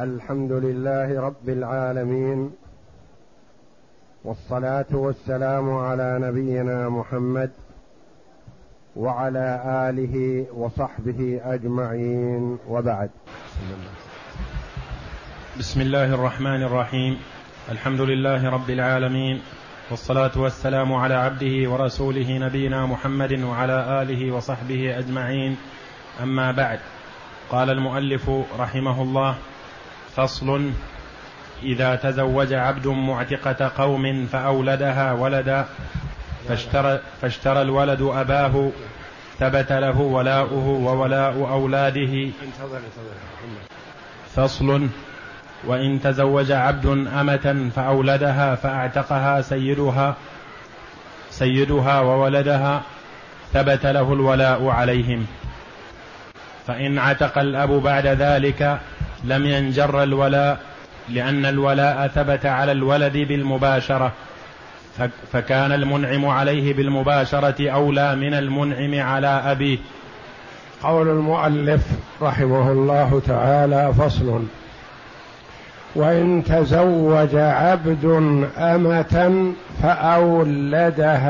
الحمد لله رب العالمين والصلاة والسلام على نبينا محمد وعلى آله وصحبه أجمعين وبعد. بسم الله الرحمن الرحيم. الحمد لله رب العالمين والصلاة والسلام على عبده ورسوله نبينا محمد وعلى آله وصحبه أجمعين. أما بعد قال المؤلف رحمه الله فصل إذا تزوج عبد معتقة قوم فأولدها ولدا فاشترى, فاشترى الولد أباه ثبت له ولاؤه وولاء أولاده. فصل وإن تزوج عبد أمة فأولدها فأعتقها سيدها سيدها وولدها ثبت له الولاء عليهم. فإن عتق الأب بعد ذلك لم ينجر الولاء لأن الولاء ثبت على الولد بالمباشرة. فكان المنعم عليه بالمباشرة أولى من المنعم على أبيه. قول المؤلف رحمه الله تعالى فصل وإن تزوج عبد أمة فأولدها.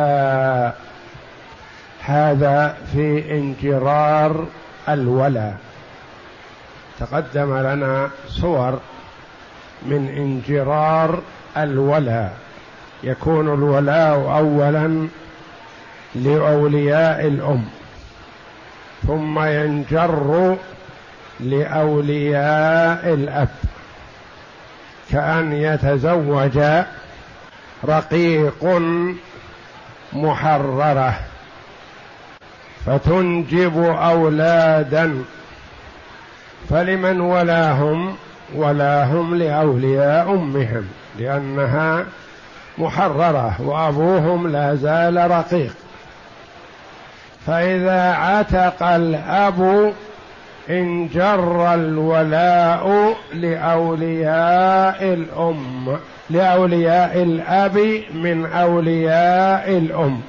هذا في انجرار الولا تقدم لنا صور من انجرار الولاء يكون الولاء اولا لأولياء الأم ثم ينجر لأولياء الأب. كأن يتزوج رقيق محررة فتنجب أولادا فلمن ولاهم ولاهم لأولياء أمهم لأنها محررة وأبوهم لا زال رقيق. فإذا عتق الأب انجر الولاء لأولياء الأم لأولياء الأب من أولياء الأم.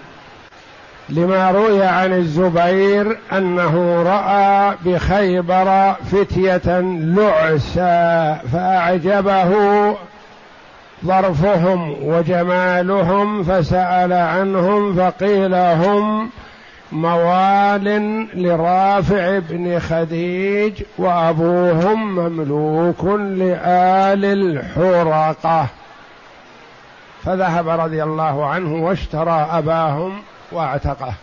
لما روي عن الزبير أنه رأى بخيبر فتية لعسا فأعجبه ظرفهم وجمالهم فسأل عنهم فقيل هم موال لرافع بن خديج وأبوهم مملوك لآل الحرقة. فذهب رضي الله عنه واشترى أباهم واعتقه.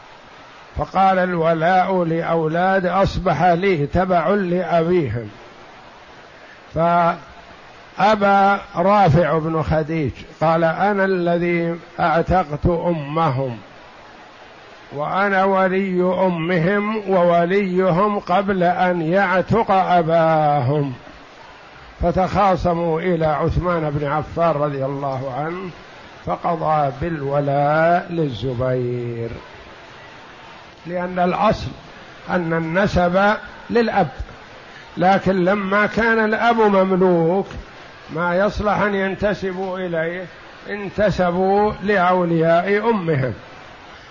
فقال الولاء لأولاد أصبح لي تبع لأبيهم. فأبى رافع بن خديج قال أنا الذي أعتقت أمهم وأنا ولي أمهم ووليهم قبل أن يعتق أباهم. فتخاصموا إلى عثمان بن عفان رضي الله عنه فقضى بالولاء للزبير. لأن الأصل أن النسب للأب. لكن لما كان الأب مملوك ما يصلح أن ينتسبوا إليه انتسبوا لأولياء أمهم.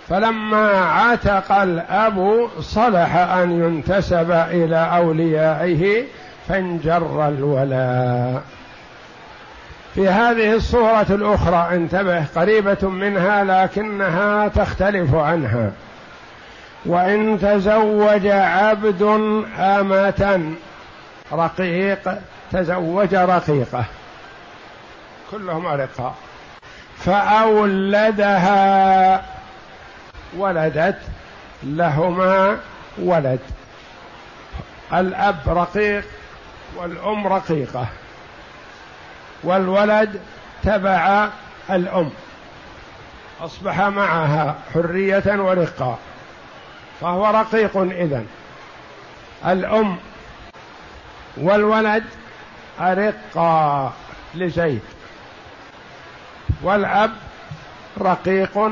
فلما عتق الأب صلح أن ينتسب إلى أوليائه فانجر الولاء. في هذه الصورة الأخرى انتبه قريبة منها لكنها تختلف عنها. وإن تزوج عبد أمة رقيق تزوج رقيقة. كلهم أرقاء. فأولدها ولدت لهما ولد. الأب رقيق والأم رقيقة. والولد تبع الأم. أصبح معها حرية ورقة فهو رقيق إذن. الأم والولد أرقا لزيد والأب رقيق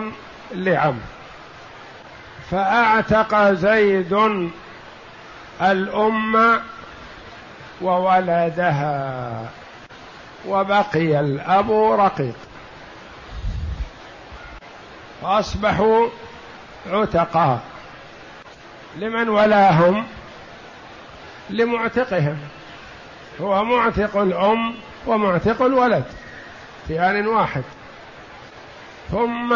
لعم. فأعتق زيد الأم وولدها. وبقي الأب رقيق. فأصبحوا عتقاء. لمن ولاهم؟ لمعتقهم. هو معتق الأم ومعتق الولد في آن واحد. ثم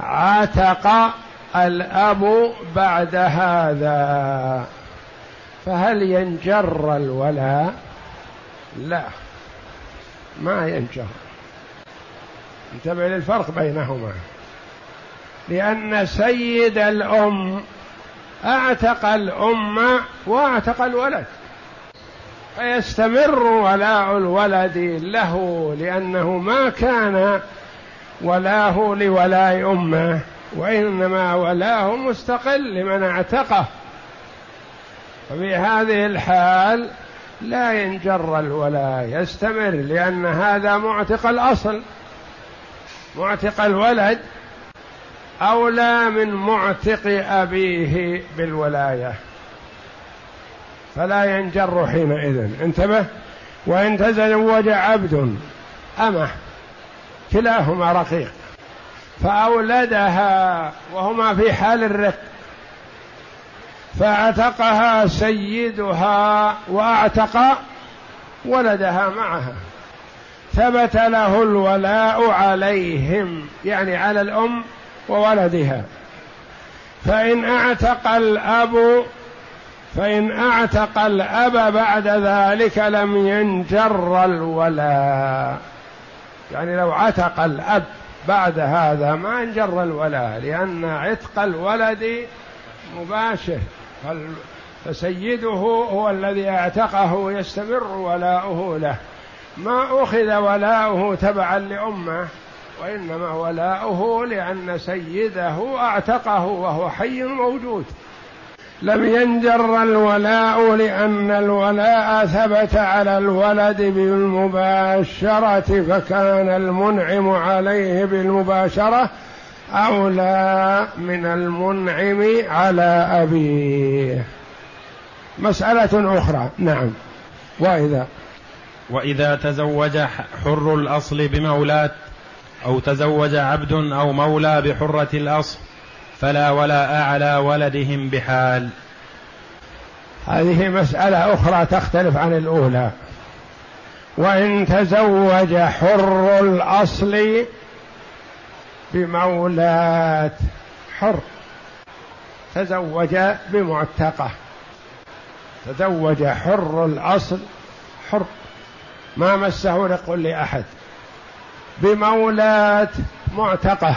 عتق الأب بعد هذا. فهل ينجر الولاء؟ لا. ما ينجر انتبه للفرق بينهما. لأن سيد الأم أعتق الأم وأعتق الولد. فيستمر ولاء الولد له لأنه ما كان ولاه لولاء أمه وإنما ولاه مستقل لمن اعتقه. ففي هذه الحال لا ينجر الولاء يستمر لأن هذا معتق الأصل. معتق الولد أولى من معتق أبيه بالولاية. فلا ينجر حينئذ. انتبه. وإن تزوج عبد أمه كلاهما رقيق فأولدها وهما في حال الرق. فاعتقها سيدها وأعتق ولدها معها. ثبت له الولاء عليهم يعني على الأم وولدها. فإن أعتق الأب فإن أعتق الأب بعد ذلك لم ينجر الولاء. يعني لو عتق الأب بعد هذا ما انجر الولاء لأن عتق الولد مباشر. فسيده هو الذي اعتقه يستمر ولاؤه له. ما أخذ ولاؤه تبعا لأمه وإنما ولاؤه لأن سيده أعتقه وهو حي موجود. لم ينجر الولاء لأن الولاء ثبت على الولد بالمباشرة فكان المنعم عليه بالمباشرة. أولى من المنعم على أبيه. مسألة أخرى. نعم. وإذا؟ وإذا تزوج حر الأصل بمولاة أو تزوج عبد أو مولى بحرة الأصل فلا ولاء على ولدهم بحال. هذه مسألة أخرى تختلف عن الأولى. وإن تزوج حر الأصل بمولاة حر تزوج بمعتقة تزوج حر الأصل حر ما مسه رق لأحد بمولاة معتقة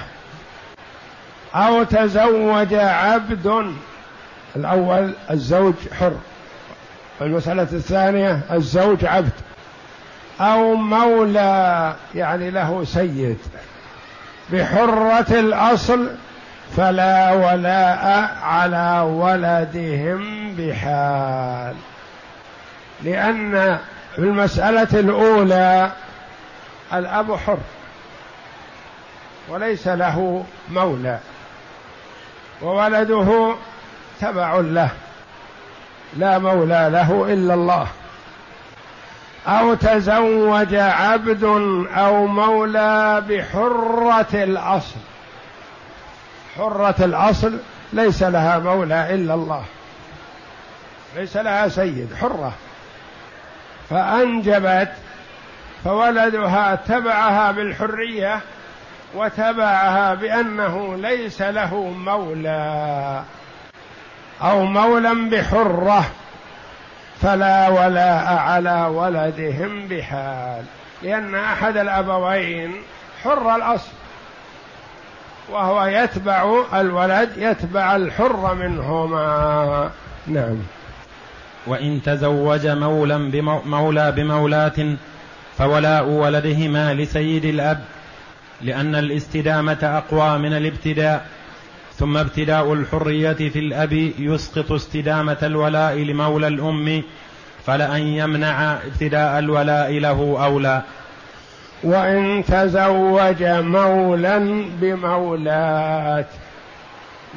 أو تزوج عبد الأول الزوج حر المسألة الثانية الزوج عبد أو مولى يعني له سيد بحرة الأصل فلا ولاء على ولدهم بحال. لأن في المسألة الأولى الأب حر وليس له مولى وولده تبع له لا مولى له إلا الله. أو تزوج عبد أو مولى بحرة الأصل. حرة الأصل ليس لها مولى إلا الله. ليس لها سيد حرة. فأنجبت فولدها تبعها بالحرية وتبعها بأنه ليس له مولى. أو مولى بحرة. فلا ولاء على ولدهم بحال لأن أحد الأبوين حر الأصل وهو يتبع الولد يتبع الحر منهما. نعم. وإن تزوج مولا بمولى بمولاة فولاء ولدهما لسيد الأب لأن الاستدامة أقوى من الابتداء. ثم ابتداء الحرية في الأب يسقط استدامة الولاء لمولى الأم فلأن يمنع ابتداء الولاء له أولى وإن تزوج مولا بمولاة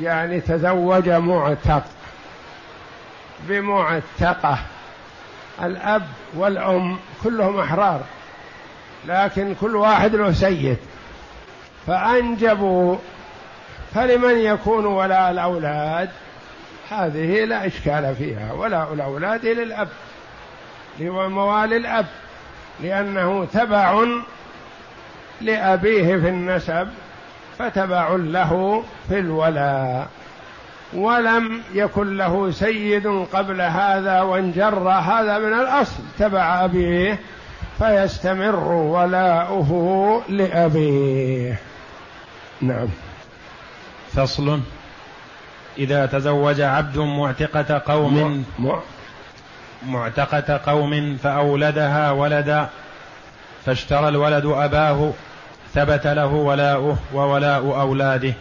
يعني تزوج معتق بمعتقة. الأب والأم كلهم أحرار لكن كل واحد له سيد. فأنجبوا فلمن يكون ولاء الأولاد؟ هذه لا إشكال فيها ولاء الأولاد للأب موالي الأب لأنه تبع لأبيه في النسب فتبع له في الولاء. ولم يكن له سيد قبل هذا وانجر هذا من الأصل تبع أبيه فيستمر ولاؤه لأبيه. نعم. فصل. إذا تزوج عبد معتقة قوم معتقة قوم فأولدها ولدا فاشترى الولد أباه ثبت له ولاؤه وولاء أولاده.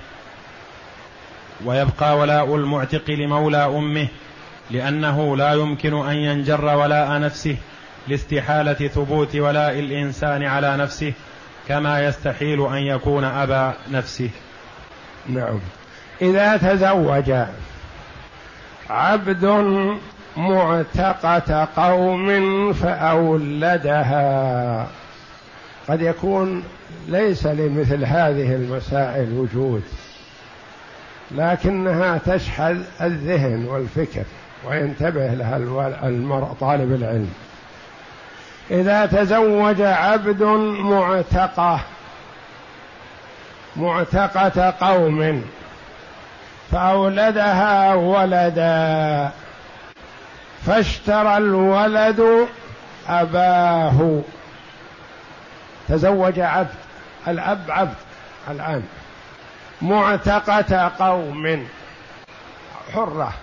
ويبقى ولاء المعتق لمولى أمه لأنه لا يمكن أن ينجر ولاء نفسه لاستحالة ثبوت ولاء الإنسان على نفسه كما يستحيل أن يكون أبا نفسه. نعم. إذا تزوج عبد معتقة قوم فأولدها. قد يكون ليس لمثل هذه المسائل وجود لكنها تشحذ الذهن والفكر وينتبه لها المرء طالب العلم. إذا تزوج عبد معتقة معتقة قوم فأولدها ولدا. فاشترى الولد أباه. تزوج عبد الأب عبد الآن. معتقة قوم. حرة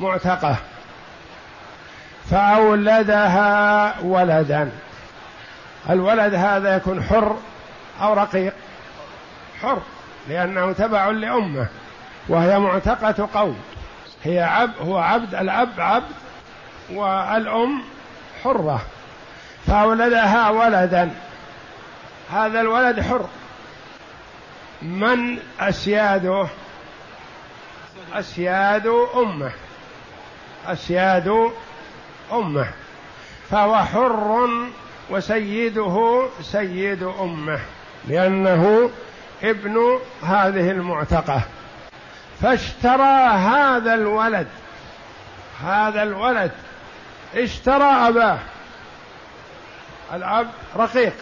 معتقة. فأولدها ولدا. الولد هذا يكون حر أو رقيق. حر لأنه تبع لأمه وهي معتقة قوم. هي عبد هو عبد الأب عبد والأم حرة. فأولدها ولدا. هذا الولد حر. من أسياده أسياد أمه؟ أسياد أمه. فهو حر وسيده سيد أمه لأنه ابن هذه المعتقة. فاشترى هذا الولد هذا الولد اشترى أباه. الأب رقيق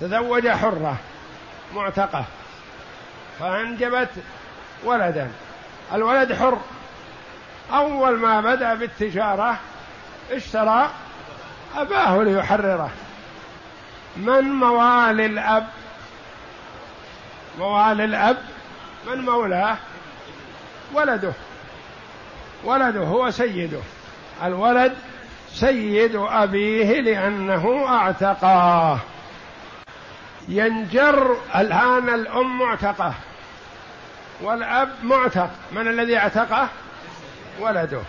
تزوج حرة معتقة. فأنجبت ولدا. الولد حر. أول ما بدأ بالتجارة اشترى أباه ليحرره. من موالي الأب؟ موالي الأب من مولاه؟ ولده. ولده هو سيده. الولد سيد أبيه لأنه أعتقاه. ينجر الآن الأم معتقة. والأب معتق. من الذي اعتقه؟ ولده.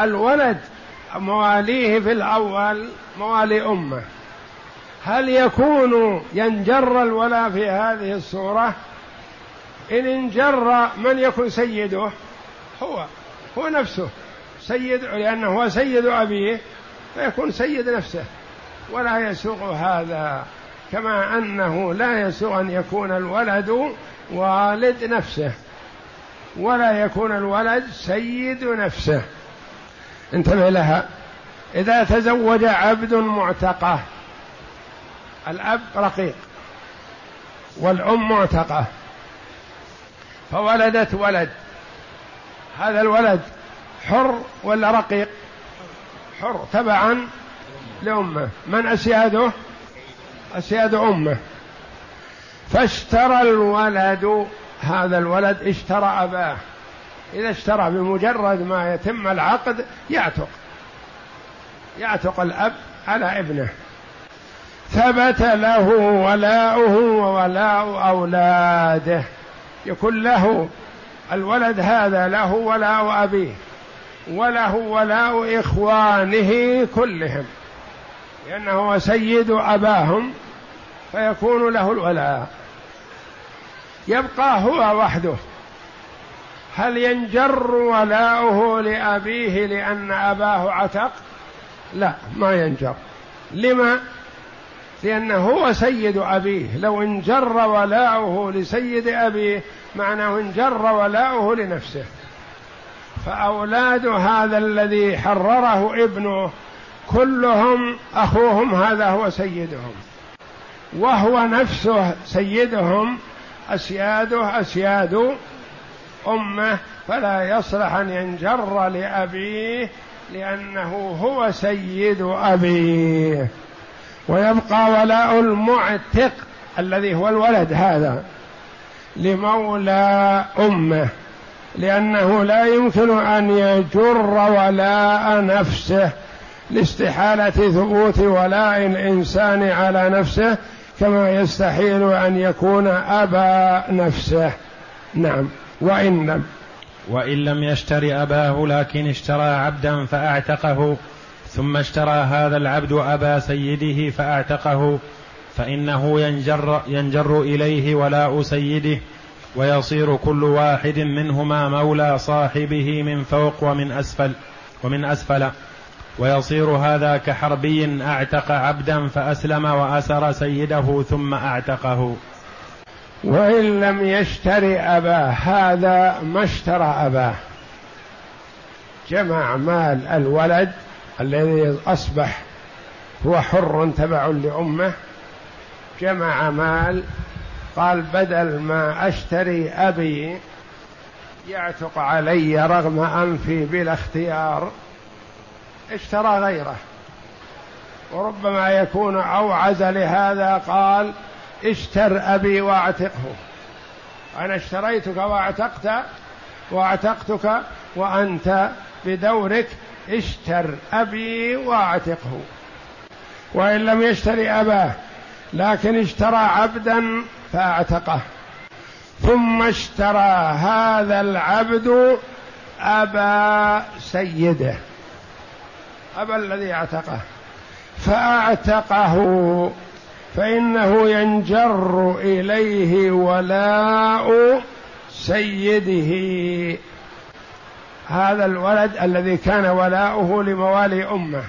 الولد مواليه في الأول موالي أمه. هل يكون ينجر الولاء في هذه الصورة؟ إن انجر من يكون سيده؟ هو هو نفسه. سيد لأنه هو سيد أبيه فيكون سيد نفسه. ولا يسوغ هذا كما أنه لا يسوغ أن يكون الولد والد نفسه. ولا يكون الولد سيد نفسه. انتبه لها. إذا تزوج عبد معتقة الأب رقيق والأم معتقة فولدت ولد هذا الولد حر ولا رقيق؟ حر تبعا لأمه. من أسياده؟ أسياد أمه. فاشترى الولد هذا الولد اشترى أباه. إذا اشترى بمجرد ما يتم العقد يعتق. يعتق الأب على ابنه. ثبت له ولاؤه وولاء أولاده. يكون له الولد هذا له ولاء أبيه وله ولاء إخوانه كلهم لأنه هو سيد أباهم فيكون له الولاء. يبقى هو وحده. هل ينجر ولاؤه لأبيه لأن أباه عتق؟ لا ما ينجر. لما؟ لأنه هو سيد أبيه. لو انجر ولاؤه لسيد أبيه معناه انجر ولاؤه لنفسه. فأولاد هذا الذي حرره ابنه كلهم أخوهم هذا هو سيدهم. وهو نفسه سيدهم أسياده أسياد أمه فلا يصلح أن ينجر لأبيه لأنه هو سيد أبيه. ويبقى ولاء المعتق الذي هو الولد هذا لمولى أمه لأنه لا يمكن أن يجر ولاء نفسه لاستحالة ثبوت ولاء الإنسان على نفسه كما يستحيل أن يكون أبا نفسه. نعم. وإن لم. وإن لم يشتر أباه لكن اشترى عبدا فأعتقه ثم اشترى هذا العبد أبا سيده فاعتقه فإنه ينجر ينجر إليه ولاء سيده ويصير كل واحد منهما مولى صاحبه من فوق ومن أسفل ومن أسفل. ويصير هذا كحربي أعتق عبدا فأسلم وأسر سيده ثم أعتقه. وإن لم يشتري اباه هذا ما اشترى أباه. جمع مال الولد الذي أصبح هو حر تبع لأمه جمع مال قال بدل ما أشتري أبي يعتق علي رغم أنفي بلا اختيار اشترى غيره. وربما يكون أوعز لهذا قال اشتر أبي واعتقه. أنا اشتريتك واعتقت واعتقتك وأنت بدورك اشتر أبي واعتقه. وإن لم يشتري أباه لكن اشترى عبدا فأعتقه. ثم اشترى هذا العبد أبا سيده أبا الذي اعتقه. فأعتقه فإنه ينجر إليه ولاء سيده. هذا الولد الذي كان ولاؤه لموالي أمه.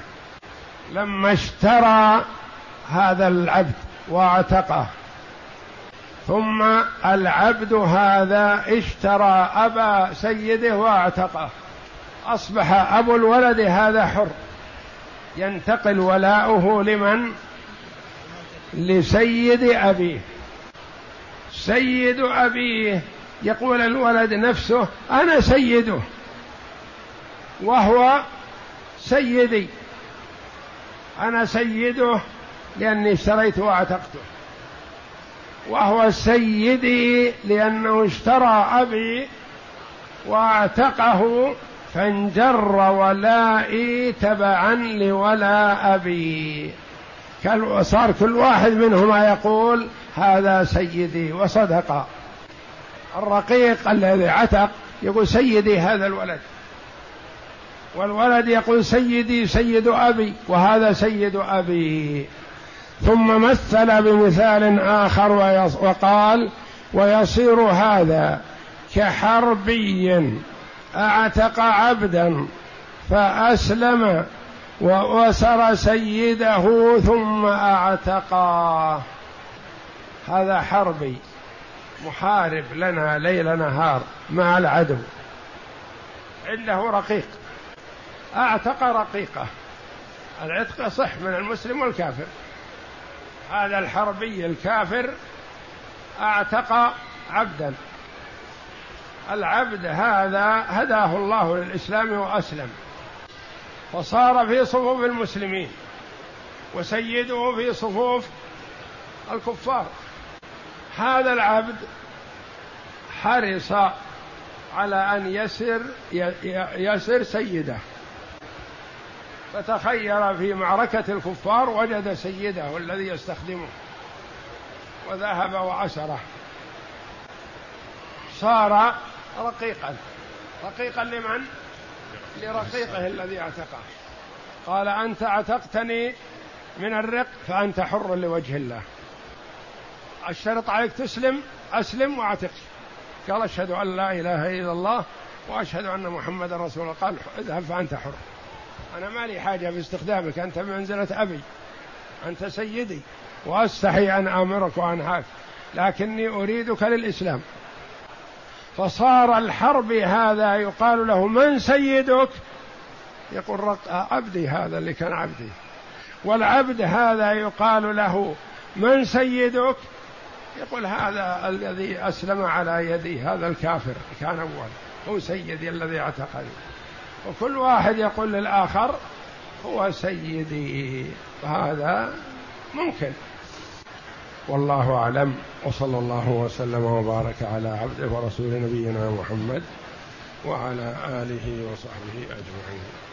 لما اشترى هذا العبد واعتقه. ثم العبد هذا اشترى أبا سيده واعتقه. أصبح أبو الولد هذا حر. ينتقل ولاؤه لمن؟ لسيد أبيه. سيد أبيه يقول الولد نفسه أنا سيده. وهو سيدي. أنا سيده لأني اشتريت وأعتقته. وهو سيدي لأنه اشترى أبي وأعتقه فانجر ولائي تبعا لولا أبي. صار كل واحد منهما يقول هذا سيدي وصدق الرقيق الذي عتق يقول سيدي هذا الولد. والولد يقول سيدي سيد أبي وهذا سيد أبي. ثم مثل بمثال آخر وقال ويصير هذا كحربي أعتق عبدا فأسلم واسر سيده ثم أعتقاه. هذا حربي محارب لنا ليل نهار مع العدو. عنده رقيق. أعتق رقيقة. العتق صح من المسلم والكافر. هذا الحربي الكافر أعتق عبدا. العبد هذا هداه الله للإسلام وأسلم. فصار في صفوف المسلمين وسيده في صفوف الكفار. هذا العبد حرص على أن يسر يسر سيده. فتخير في معركة الكفار وجد سيده الذي يستخدمه وذهب وأسره صار رقيقا. رقيقا لمن؟ لرقيقه الذي اعتقه قال أنت أعتقتني من الرق فأنت حر لوجه الله. الشرط عليك تسلم أسلم وأعتق. قال أشهد أن لا إله إلا الله وأشهد أن محمدا رسول الله. قال اذهب فأنت حر. أنا ما لي حاجة باستخدامك. أنت بمنزلة أبي. أنت سيدي. وأستحي أن آمرك وأنهاك. لكني أريدك للإسلام. فصار الحرب هذا يقال له من سيدك؟ يقول رق عبدي هذا اللي كان عبدي. والعبد هذا يقال له من سيدك؟ يقول هذا الذي أسلم على يدي هذا الكافر. كان أول. هو سيدي الذي اعتقني وكل واحد يقول للآخر هو سيدي وهذا ممكن. والله أعلم وصلى الله وسلم وبارك على عبده ورسول نبينا محمد وعلى آله وصحبه أجمعين.